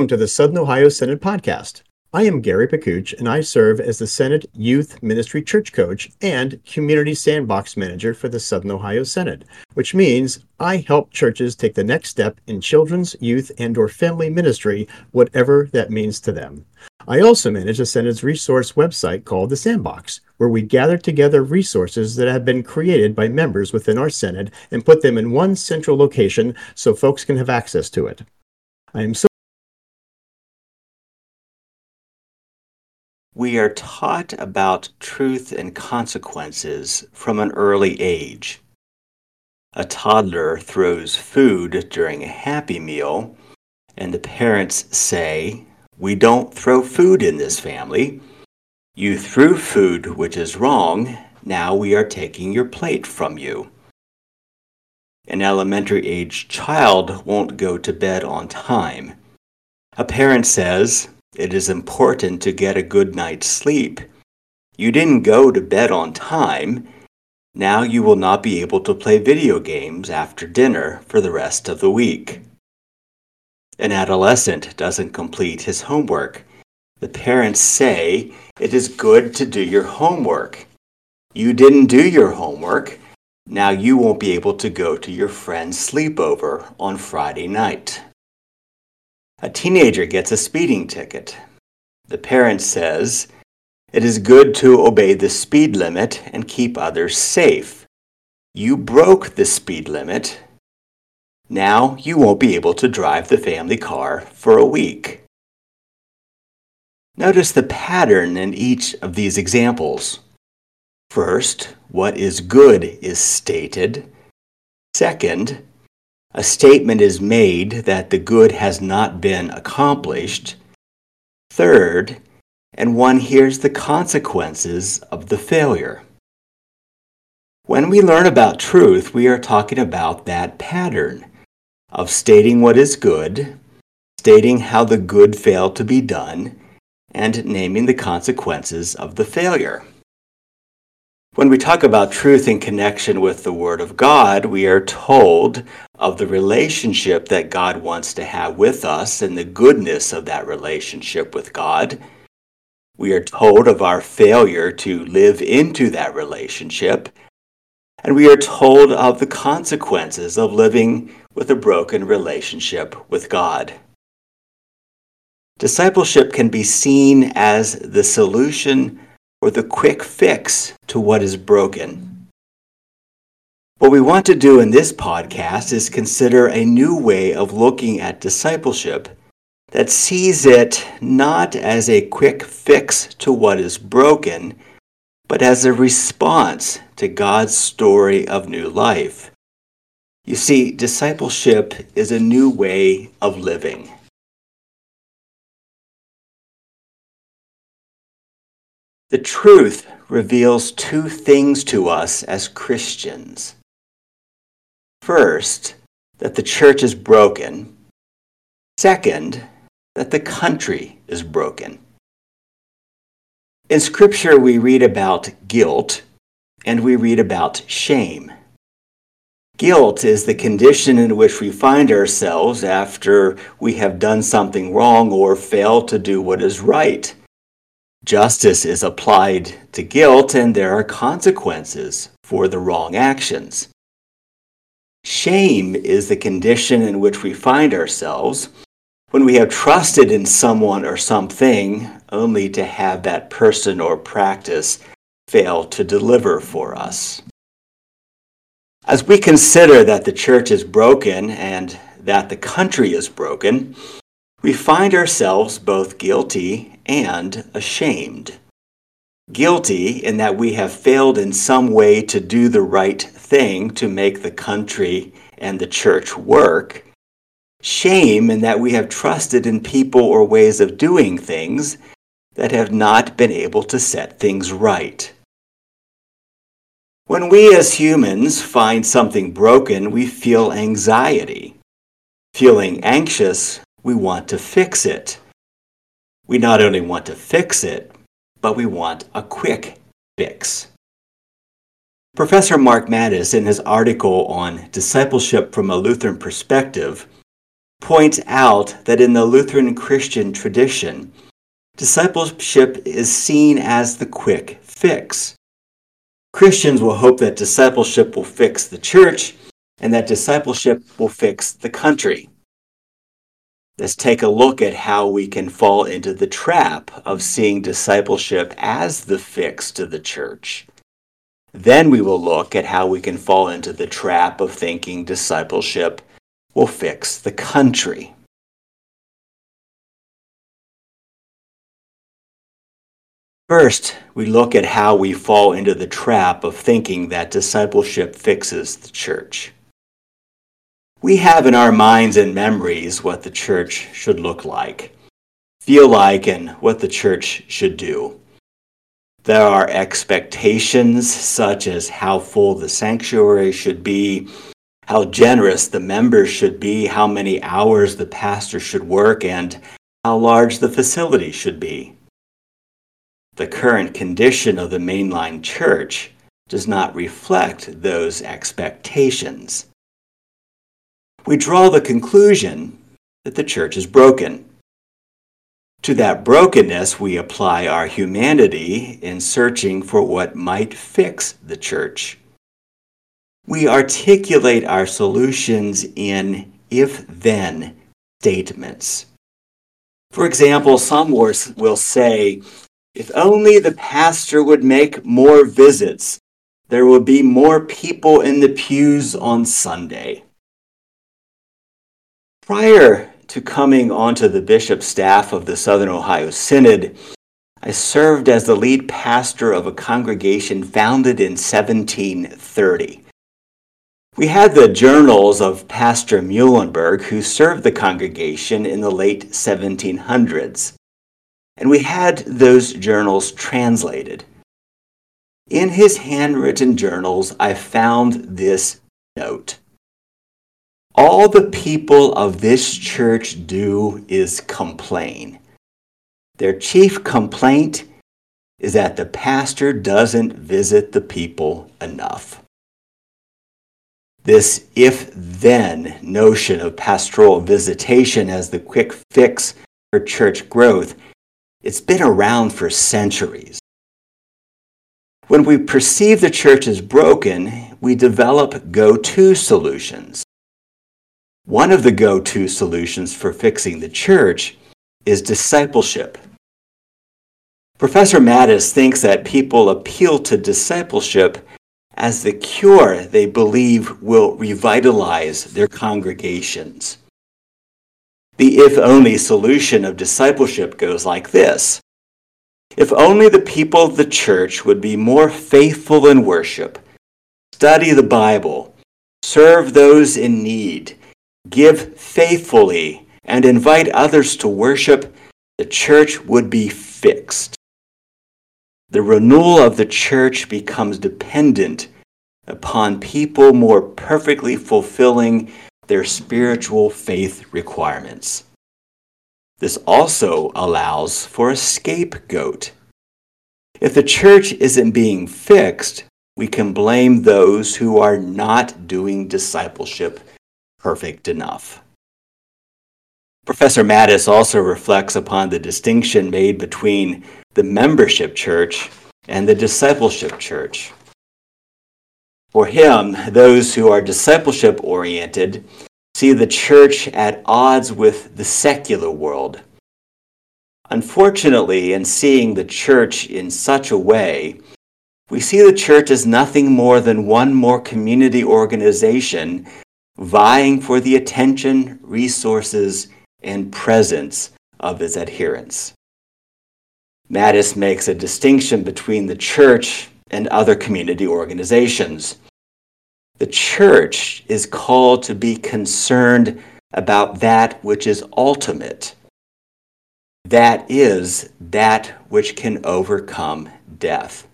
Welcome to the Southern Ohio Synod Podcast. I am Gary Pakuch, and I serve as the Synod Youth Ministry Church Coach and Community Sandbox Manager for the Southern Ohio Synod, which means I help churches take the next step in children's, youth, and or family ministry, whatever that means to them. I also manage the Synod's resource website called The Sandbox, where we gather together resources that have been created by members within our Synod and put them in one central location so folks can have access to it. I am so We are taught about truth and consequences from an early age. A toddler throws food during a happy meal, and the parents say, We don't throw food in this family. You threw food, which is wrong. Now we are taking your plate from you. An elementary age child won't go to bed on time. A parent says, it is important to get a good night's sleep. You didn't go to bed on time. Now you will not be able to play video games after dinner for the rest of the week. An adolescent doesn't complete his homework. The parents say it is good to do your homework. You didn't do your homework. Now you won't be able to go to your friend's sleepover on Friday night. A teenager gets a speeding ticket. The parent says, It is good to obey the speed limit and keep others safe. You broke the speed limit. Now you won't be able to drive the family car for a week. Notice the pattern in each of these examples. First, what is good is stated. Second, a statement is made that the good has not been accomplished. Third, and one hears the consequences of the failure. When we learn about truth, we are talking about that pattern of stating what is good, stating how the good failed to be done, and naming the consequences of the failure. When we talk about truth in connection with the Word of God, we are told of the relationship that God wants to have with us and the goodness of that relationship with God. We are told of our failure to live into that relationship. And we are told of the consequences of living with a broken relationship with God. Discipleship can be seen as the solution or the quick fix to what is broken. What we want to do in this podcast is consider a new way of looking at discipleship that sees it not as a quick fix to what is broken, but as a response to God's story of new life. You see, discipleship is a new way of living. The truth reveals two things to us as Christians. First, that the church is broken. Second, that the country is broken. In Scripture, we read about guilt and we read about shame. Guilt is the condition in which we find ourselves after we have done something wrong or failed to do what is right. Justice is applied to guilt, and there are consequences for the wrong actions. Shame is the condition in which we find ourselves when we have trusted in someone or something only to have that person or practice fail to deliver for us. As we consider that the church is broken and that the country is broken, we find ourselves both guilty and ashamed. Guilty in that we have failed in some way to do the right thing to make the country and the church work. Shame in that we have trusted in people or ways of doing things that have not been able to set things right. When we as humans find something broken, we feel anxiety. Feeling anxious, we want to fix it. We not only want to fix it, but we want a quick fix. Professor Mark Mattes, in his article on discipleship from a Lutheran perspective, points out that in the Lutheran Christian tradition, discipleship is seen as the quick fix. Christians will hope that discipleship will fix the church and that discipleship will fix the country. Let's take a look at how we can fall into the trap of seeing discipleship as the fix to the church. Then we will look at how we can fall into the trap of thinking discipleship will fix the country. First, we look at how we fall into the trap of thinking that discipleship fixes the church. We have in our minds and memories what the church should look like, feel like, and what the church should do. There are expectations such as how full the sanctuary should be, how generous the members should be, how many hours the pastor should work, and how large the facility should be. The current condition of the mainline church does not reflect those expectations we draw the conclusion that the church is broken. To that brokenness, we apply our humanity in searching for what might fix the church. We articulate our solutions in if then statements. For example, some will say, if only the pastor would make more visits, there would be more people in the pews on Sunday. Prior to coming onto the bishop staff of the Southern Ohio Synod, I served as the lead pastor of a congregation founded in 1730. We had the journals of Pastor Muhlenberg, who served the congregation in the late 1700s, and we had those journals translated. In his handwritten journals, I found this note all the people of this church do is complain. Their chief complaint is that the pastor doesn't visit the people enough. This if then notion of pastoral visitation as the quick fix for church growth, it's been around for centuries. When we perceive the church as broken, we develop go to solutions. One of the go to solutions for fixing the church is discipleship. Professor Mattes thinks that people appeal to discipleship as the cure they believe will revitalize their congregations. The if only solution of discipleship goes like this If only the people of the church would be more faithful in worship, study the Bible, serve those in need, give faithfully, and invite others to worship, the church would be fixed. The renewal of the church becomes dependent upon people more perfectly fulfilling their spiritual faith requirements. This also allows for a scapegoat. If the church isn't being fixed, we can blame those who are not doing discipleship perfect enough. Professor Mattes also reflects upon the distinction made between the membership church and the discipleship church. For him, those who are discipleship oriented see the church at odds with the secular world. Unfortunately, in seeing the church in such a way, we see the church as nothing more than one more community organization vying for the attention, resources, and presence of its adherents. Mattes makes a distinction between the church and other community organizations. The church is called to be concerned about that which is ultimate. That is that which can overcome death.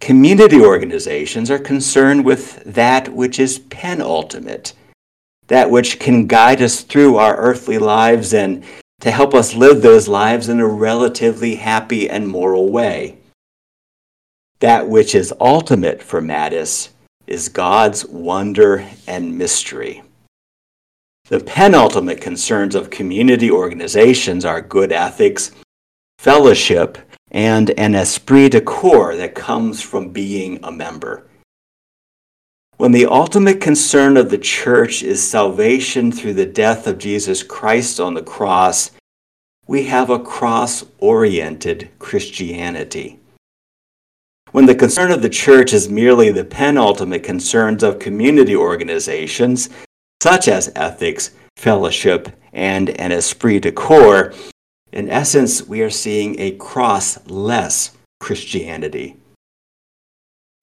Community organizations are concerned with that which is penultimate, that which can guide us through our earthly lives and to help us live those lives in a relatively happy and moral way. That which is ultimate for Mattes is God's wonder and mystery. The penultimate concerns of community organizations are good ethics, fellowship, and an esprit de corps that comes from being a member. When the ultimate concern of the church is salvation through the death of Jesus Christ on the cross, we have a cross oriented Christianity. When the concern of the church is merely the penultimate concerns of community organizations, such as ethics, fellowship, and an esprit de corps, in essence, we are seeing a cross-less Christianity.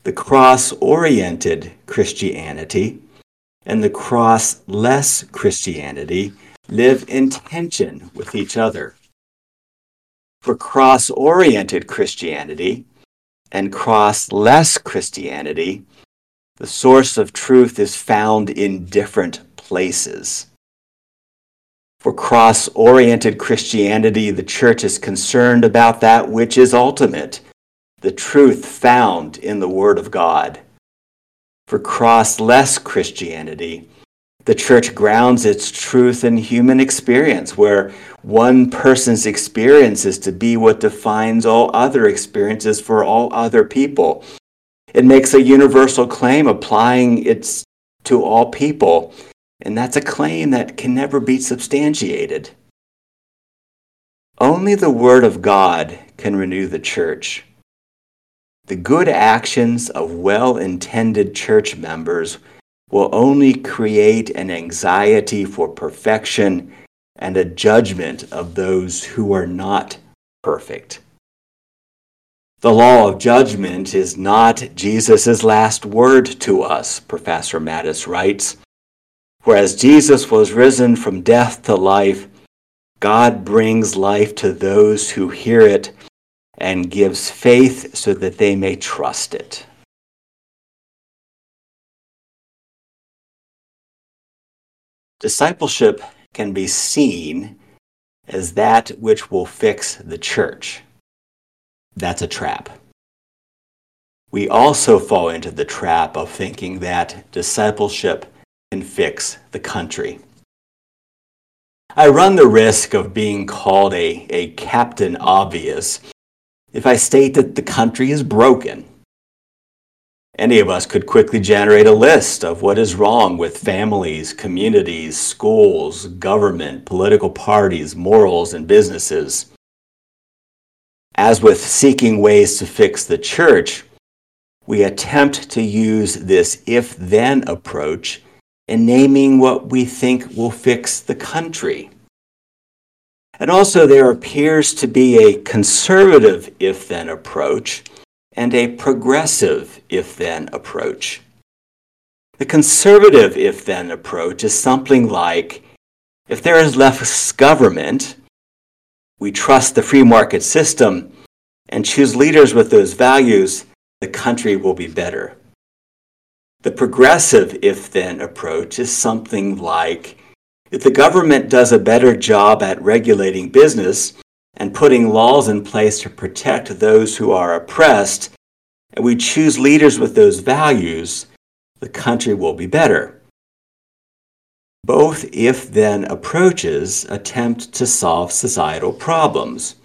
The cross-oriented Christianity and the cross-less Christianity live in tension with each other. For cross-oriented Christianity and cross-less Christianity, the source of truth is found in different places. For cross oriented Christianity, the church is concerned about that which is ultimate, the truth found in the Word of God. For cross less Christianity, the church grounds its truth in human experience, where one person's experience is to be what defines all other experiences for all other people. It makes a universal claim applying it to all people and that's a claim that can never be substantiated. Only the Word of God can renew the church. The good actions of well intended church members will only create an anxiety for perfection and a judgment of those who are not perfect. The law of judgment is not Jesus' last word to us, Professor Mattes writes. Whereas Jesus was risen from death to life, God brings life to those who hear it and gives faith so that they may trust it. Discipleship can be seen as that which will fix the church. That's a trap. We also fall into the trap of thinking that discipleship can fix the country. I run the risk of being called a, a captain obvious if I state that the country is broken. Any of us could quickly generate a list of what is wrong with families, communities, schools, government, political parties, morals, and businesses. As with seeking ways to fix the church, we attempt to use this if then approach and naming what we think will fix the country. And also, there appears to be a conservative if then approach and a progressive if then approach. The conservative if then approach is something like if there is less government, we trust the free market system and choose leaders with those values, the country will be better. The progressive if then approach is something like if the government does a better job at regulating business and putting laws in place to protect those who are oppressed, and we choose leaders with those values, the country will be better. Both if then approaches attempt to solve societal problems.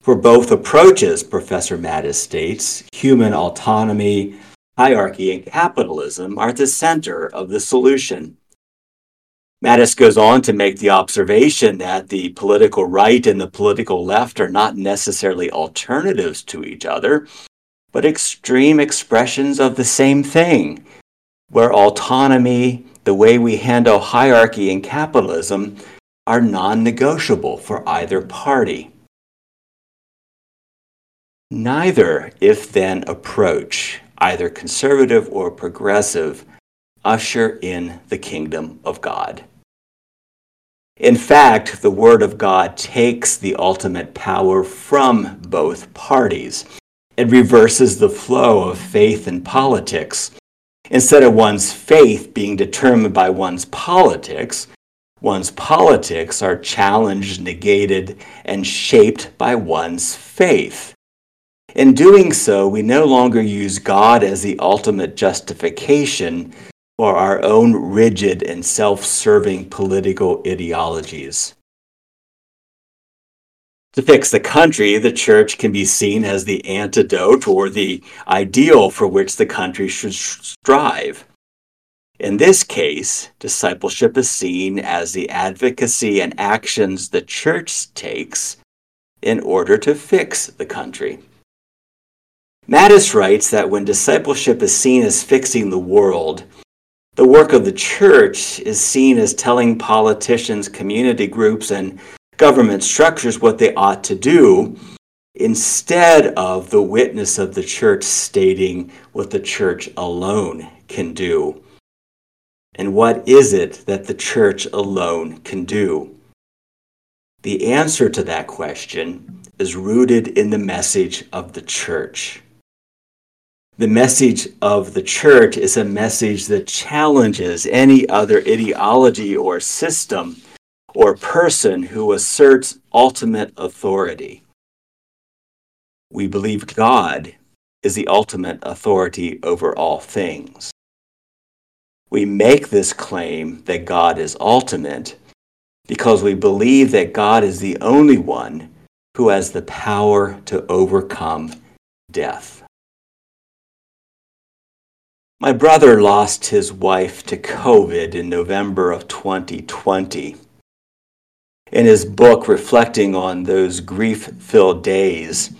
For both approaches, Professor Mattes states, human autonomy, hierarchy and capitalism are at the center of the solution. Mattes goes on to make the observation that the political right and the political left are not necessarily alternatives to each other, but extreme expressions of the same thing, where autonomy, the way we handle hierarchy and capitalism, are non negotiable for either party. Neither if then approach either conservative or progressive, usher in the kingdom of God. In fact, the Word of God takes the ultimate power from both parties. It reverses the flow of faith and politics. Instead of one's faith being determined by one's politics, one's politics are challenged, negated, and shaped by one's faith. In doing so, we no longer use God as the ultimate justification, for our own rigid and self serving political ideologies. To fix the country, the church can be seen as the antidote or the ideal for which the country should strive. In this case, discipleship is seen as the advocacy and actions the church takes in order to fix the country. Mattes writes that when discipleship is seen as fixing the world, the work of the church is seen as telling politicians, community groups, and government structures what they ought to do instead of the witness of the church stating what the church alone can do. And what is it that the church alone can do? The answer to that question is rooted in the message of the church. The message of the church is a message that challenges any other ideology or system or person who asserts ultimate authority. We believe God is the ultimate authority over all things. We make this claim that God is ultimate because we believe that God is the only one who has the power to overcome death. My brother lost his wife to COVID in November of 2020. In his book, reflecting on those grief filled days,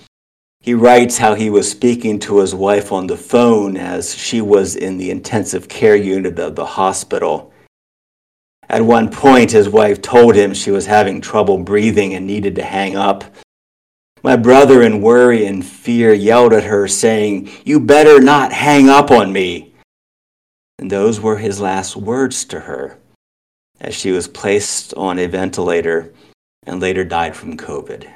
he writes how he was speaking to his wife on the phone as she was in the intensive care unit of the hospital. At one point, his wife told him she was having trouble breathing and needed to hang up. My brother, in worry and fear, yelled at her, saying, You better not hang up on me. And those were his last words to her as she was placed on a ventilator and later died from COVID.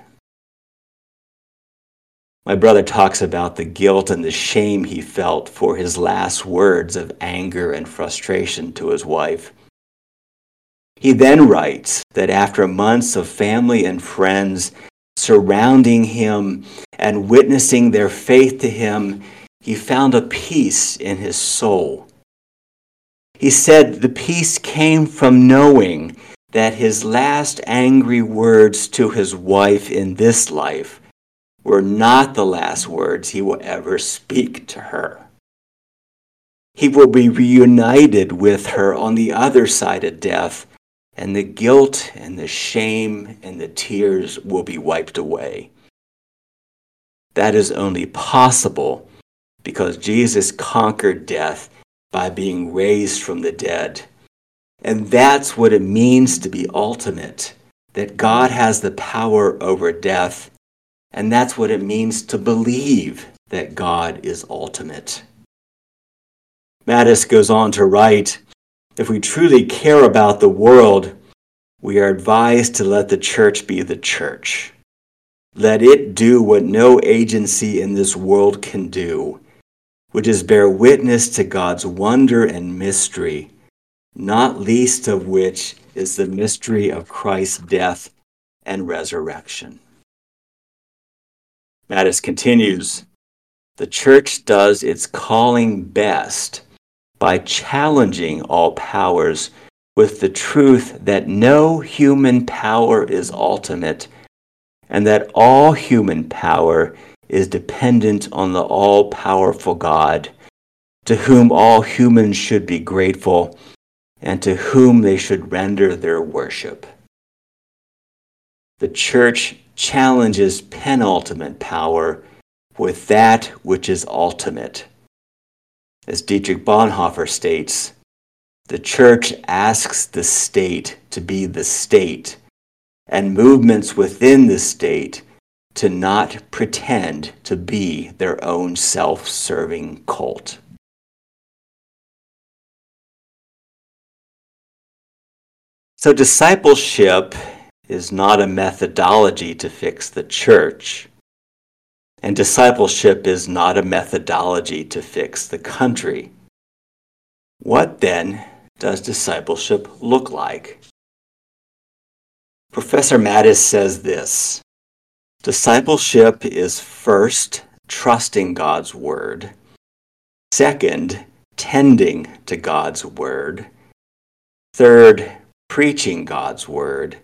My brother talks about the guilt and the shame he felt for his last words of anger and frustration to his wife. He then writes that after months of family and friends surrounding him and witnessing their faith to him, he found a peace in his soul. He said the peace came from knowing that his last angry words to his wife in this life were not the last words he will ever speak to her. He will be reunited with her on the other side of death and the guilt and the shame and the tears will be wiped away. That is only possible because Jesus conquered death by being raised from the dead. And that's what it means to be ultimate that God has the power over death. And that's what it means to believe that God is ultimate. Mattes goes on to write if we truly care about the world, we are advised to let the church be the church. Let it do what no agency in this world can do, which is bear witness to God's wonder and mystery, not least of which is the mystery of Christ's death and resurrection. Mattes continues The church does its calling best by challenging all powers with the truth that no human power is ultimate and that all human power is dependent on the all powerful God, to whom all humans should be grateful and to whom they should render their worship. The church challenges penultimate power with that which is ultimate. As Dietrich Bonhoeffer states, the church asks the state to be the state and movements within the state to not pretend to be their own self serving cult. So, discipleship is not a methodology to fix the church. And discipleship is not a methodology to fix the country. What then does discipleship look like? Professor Mattes says this Discipleship is first trusting God's word, second, tending to God's word. Third, preaching God's word.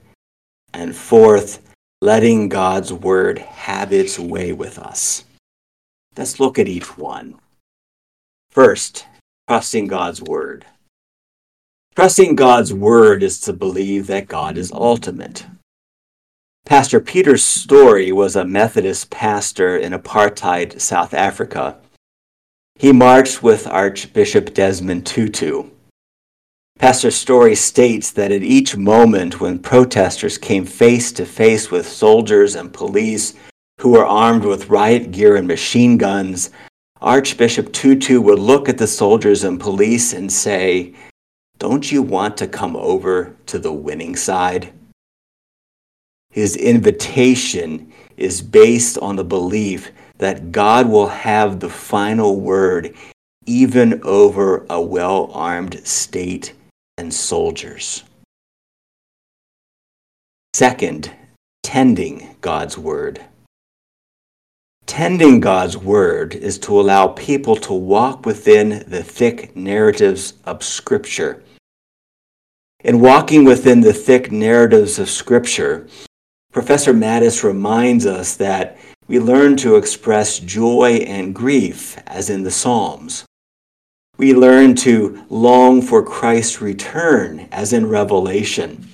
And fourth, letting God's word have its way with us. Let's look at each one. First, trusting God's word. Trusting God's word is to believe that God is ultimate. Pastor Peter Storey was a Methodist pastor in apartheid South Africa. He marched with Archbishop Desmond Tutu. Pastor Storey states that at each moment when protesters came face to face with soldiers and police who were armed with riot gear and machine guns, Archbishop Tutu would look at the soldiers and police and say, don't you want to come over to the winning side? His invitation is based on the belief that God will have the final word even over a well armed state and soldiers. Second, tending God's word. Tending God's word is to allow people to walk within the thick narratives of Scripture in walking within the thick narratives of Scripture, Professor Mattes reminds us that we learn to express joy and grief, as in the Psalms. We learn to long for Christ's return, as in Revelation.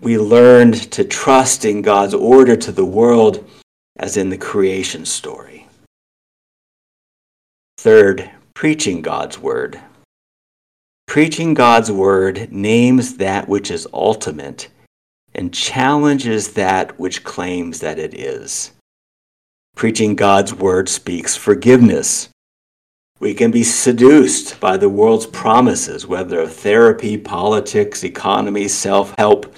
We learned to trust in God's order to the world, as in the creation story. Third, preaching God's word. Preaching God's word names that which is ultimate and challenges that which claims that it is. Preaching God's word speaks forgiveness. We can be seduced by the world's promises, whether of therapy, politics, economy, self help.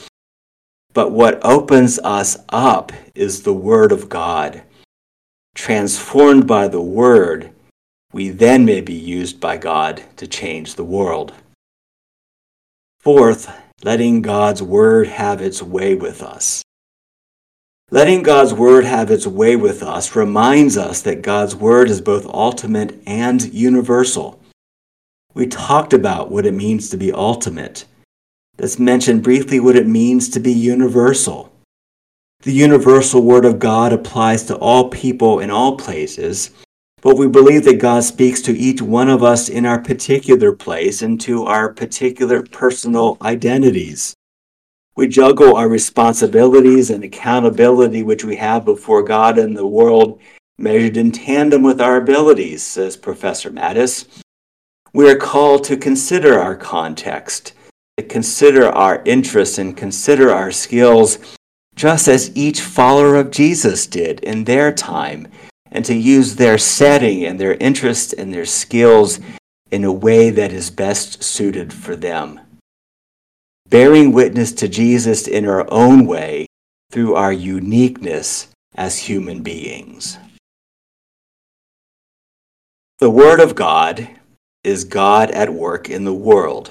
But what opens us up is the Word of God. Transformed by the Word, we then may be used by God to change the world. Fourth, letting God's word have its way with us. Letting God's word have its way with us reminds us that God's word is both ultimate and universal. We talked about what it means to be ultimate. Let's mention briefly what it means to be universal. The universal word of God applies to all people in all places, but we believe that God speaks to each one of us in our particular place and to our particular personal identities. We juggle our responsibilities and accountability which we have before God and the world measured in tandem with our abilities, says Professor Mattes. We are called to consider our context, to consider our interests, and consider our skills, just as each follower of Jesus did in their time and to use their setting and their interests and their skills in a way that is best suited for them. Bearing witness to Jesus in our own way through our uniqueness as human beings. The Word of God is God at work in the world,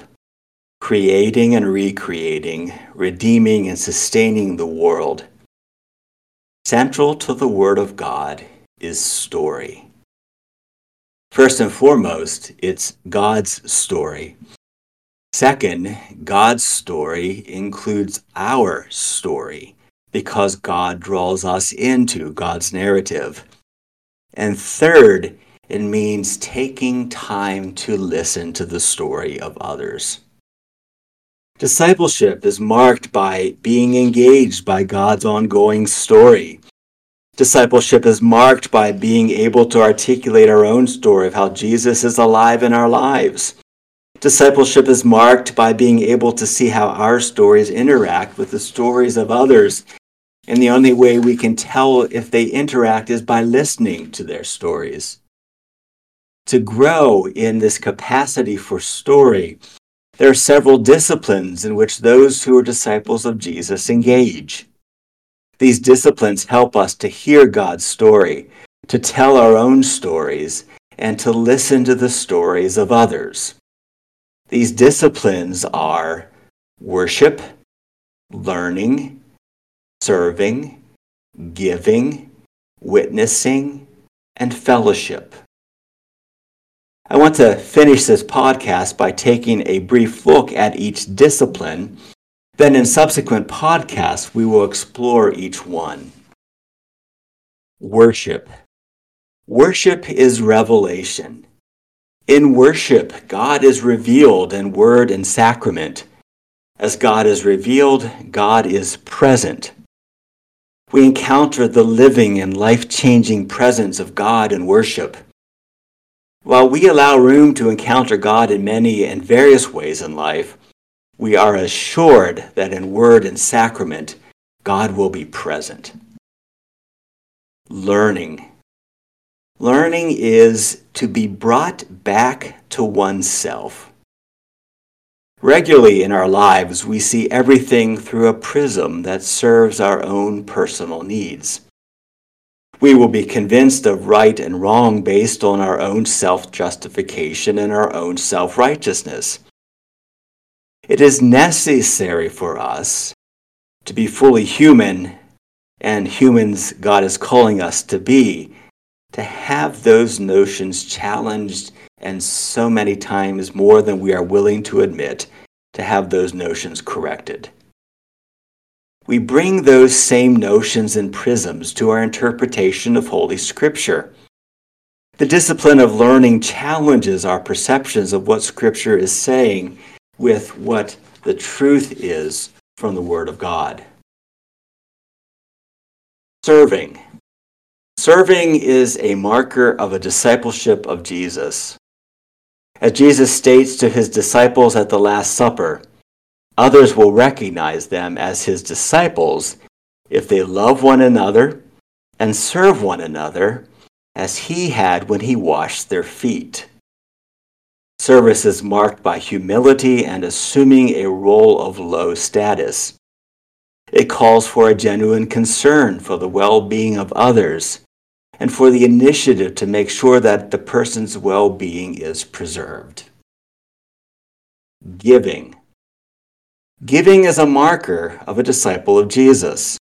creating and recreating, redeeming and sustaining the world. Central to the Word of God is story. First and foremost, it's God's story. Second, God's story includes our story because God draws us into God's narrative. And third, it means taking time to listen to the story of others. Discipleship is marked by being engaged by God's ongoing story. Discipleship is marked by being able to articulate our own story of how Jesus is alive in our lives. Discipleship is marked by being able to see how our stories interact with the stories of others. And the only way we can tell if they interact is by listening to their stories. To grow in this capacity for story, there are several disciplines in which those who are disciples of Jesus engage. These disciplines help us to hear God's story, to tell our own stories, and to listen to the stories of others. These disciplines are worship, learning, serving, giving, witnessing, and fellowship. I want to finish this podcast by taking a brief look at each discipline. Then, in subsequent podcasts, we will explore each one. Worship. Worship is revelation. In worship, God is revealed in word and sacrament. As God is revealed, God is present. We encounter the living and life changing presence of God in worship. While we allow room to encounter God in many and various ways in life, we are assured that in word and sacrament, God will be present. Learning. Learning is to be brought back to oneself. Regularly in our lives, we see everything through a prism that serves our own personal needs. We will be convinced of right and wrong based on our own self justification and our own self righteousness. It is necessary for us to be fully human, and humans God is calling us to be, to have those notions challenged and so many times more than we are willing to admit, to have those notions corrected we bring those same notions and prisms to our interpretation of Holy Scripture. The discipline of learning challenges our perceptions of what Scripture is saying with what the truth is from the Word of God. Serving. Serving is a marker of a discipleship of Jesus. As Jesus states to his disciples at the Last Supper, Others will recognize them as his disciples if they love one another and serve one another as he had when he washed their feet. Service is marked by humility and assuming a role of low status. It calls for a genuine concern for the well being of others and for the initiative to make sure that the person's well being is preserved. Giving Giving is a marker of a disciple of Jesus.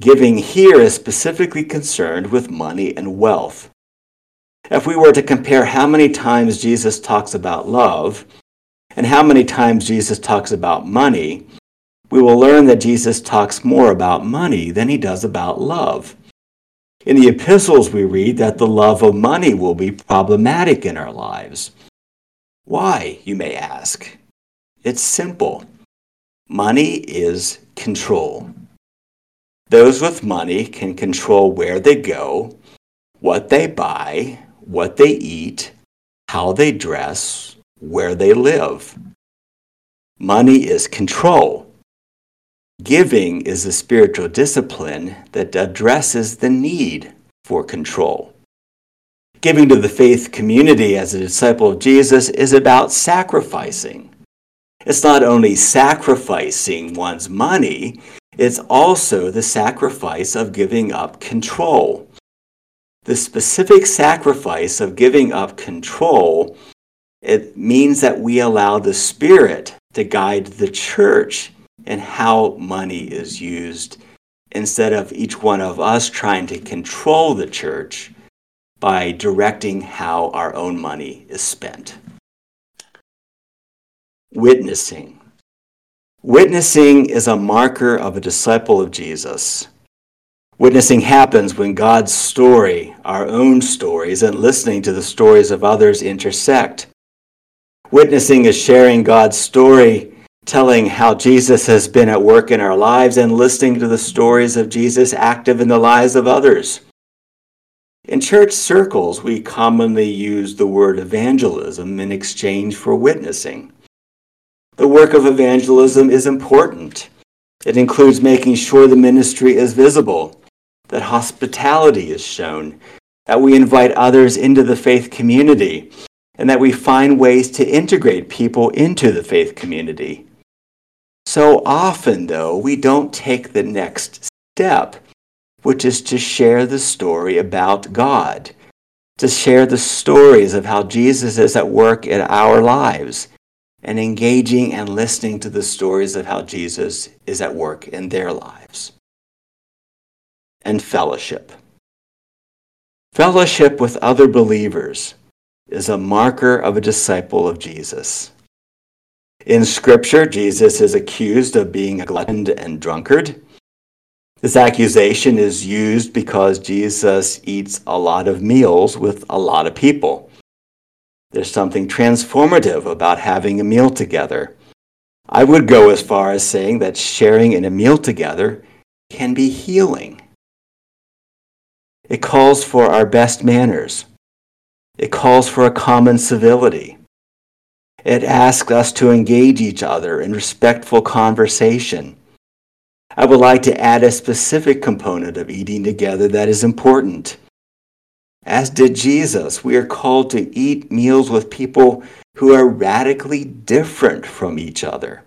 Giving here is specifically concerned with money and wealth. If we were to compare how many times Jesus talks about love and how many times Jesus talks about money, we will learn that Jesus talks more about money than he does about love. In the epistles, we read that the love of money will be problematic in our lives. Why, you may ask? It's simple. Money is control. Those with money can control where they go, what they buy, what they eat, how they dress, where they live. Money is control. Giving is a spiritual discipline that addresses the need for control. Giving to the faith community as a disciple of Jesus is about sacrificing. It's not only sacrificing one's money, it's also the sacrifice of giving up control. The specific sacrifice of giving up control, it means that we allow the Spirit to guide the church in how money is used instead of each one of us trying to control the church by directing how our own money is spent. Witnessing. Witnessing is a marker of a disciple of Jesus. Witnessing happens when God's story, our own stories, and listening to the stories of others intersect. Witnessing is sharing God's story, telling how Jesus has been at work in our lives, and listening to the stories of Jesus active in the lives of others. In church circles, we commonly use the word evangelism in exchange for witnessing. The work of evangelism is important. It includes making sure the ministry is visible, that hospitality is shown, that we invite others into the faith community, and that we find ways to integrate people into the faith community. So often, though, we don't take the next step, which is to share the story about God, to share the stories of how Jesus is at work in our lives and engaging and listening to the stories of how Jesus is at work in their lives. And fellowship. Fellowship with other believers is a marker of a disciple of Jesus. In Scripture, Jesus is accused of being a glutton and drunkard. This accusation is used because Jesus eats a lot of meals with a lot of people. There's something transformative about having a meal together. I would go as far as saying that sharing in a meal together can be healing. It calls for our best manners. It calls for a common civility. It asks us to engage each other in respectful conversation. I would like to add a specific component of eating together that is important. As did Jesus, we are called to eat meals with people who are radically different from each other.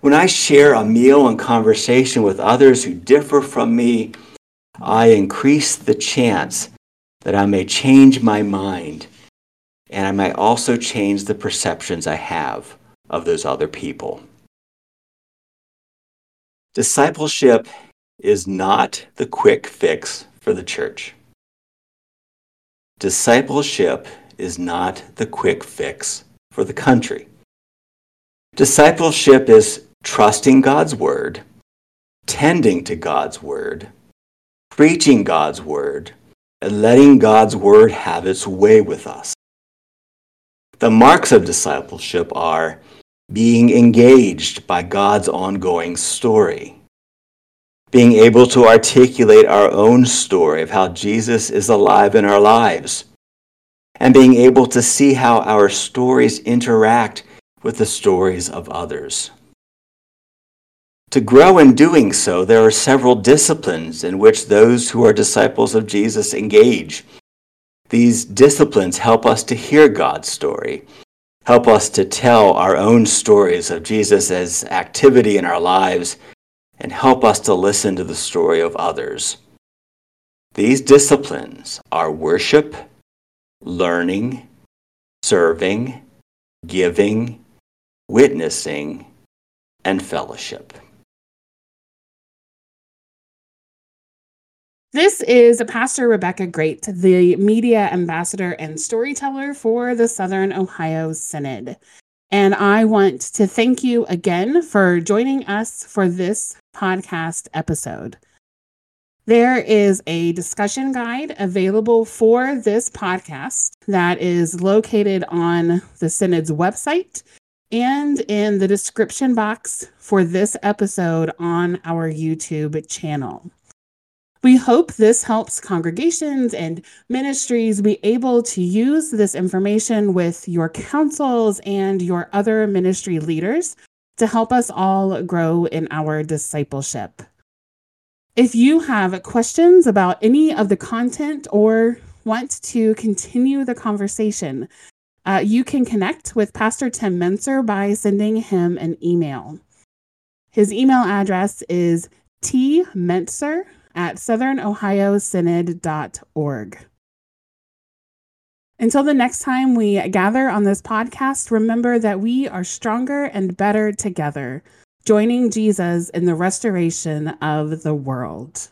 When I share a meal and conversation with others who differ from me, I increase the chance that I may change my mind and I might also change the perceptions I have of those other people. Discipleship is not the quick fix for the church. Discipleship is not the quick fix for the country. Discipleship is trusting God's word, tending to God's word, preaching God's word, and letting God's word have its way with us. The marks of discipleship are being engaged by God's ongoing story, being able to articulate our own story of how Jesus is alive in our lives, and being able to see how our stories interact with the stories of others. To grow in doing so, there are several disciplines in which those who are disciples of Jesus engage. These disciplines help us to hear God's story help us to tell our own stories of Jesus' as activity in our lives, and help us to listen to the story of others. These disciplines are worship, learning, serving, giving, witnessing, and fellowship. This is Pastor Rebecca Great, the media ambassador and storyteller for the Southern Ohio Synod. And I want to thank you again for joining us for this podcast episode. There is a discussion guide available for this podcast that is located on the Synod's website and in the description box for this episode on our YouTube channel. We hope this helps congregations and ministries be able to use this information with your councils and your other ministry leaders to help us all grow in our discipleship. If you have questions about any of the content or want to continue the conversation, uh, you can connect with Pastor Tim Mentzer by sending him an email. His email address is tmentzer at southernohiosynod.org. Until the next time we gather on this podcast, remember that we are stronger and better together, joining Jesus in the restoration of the world.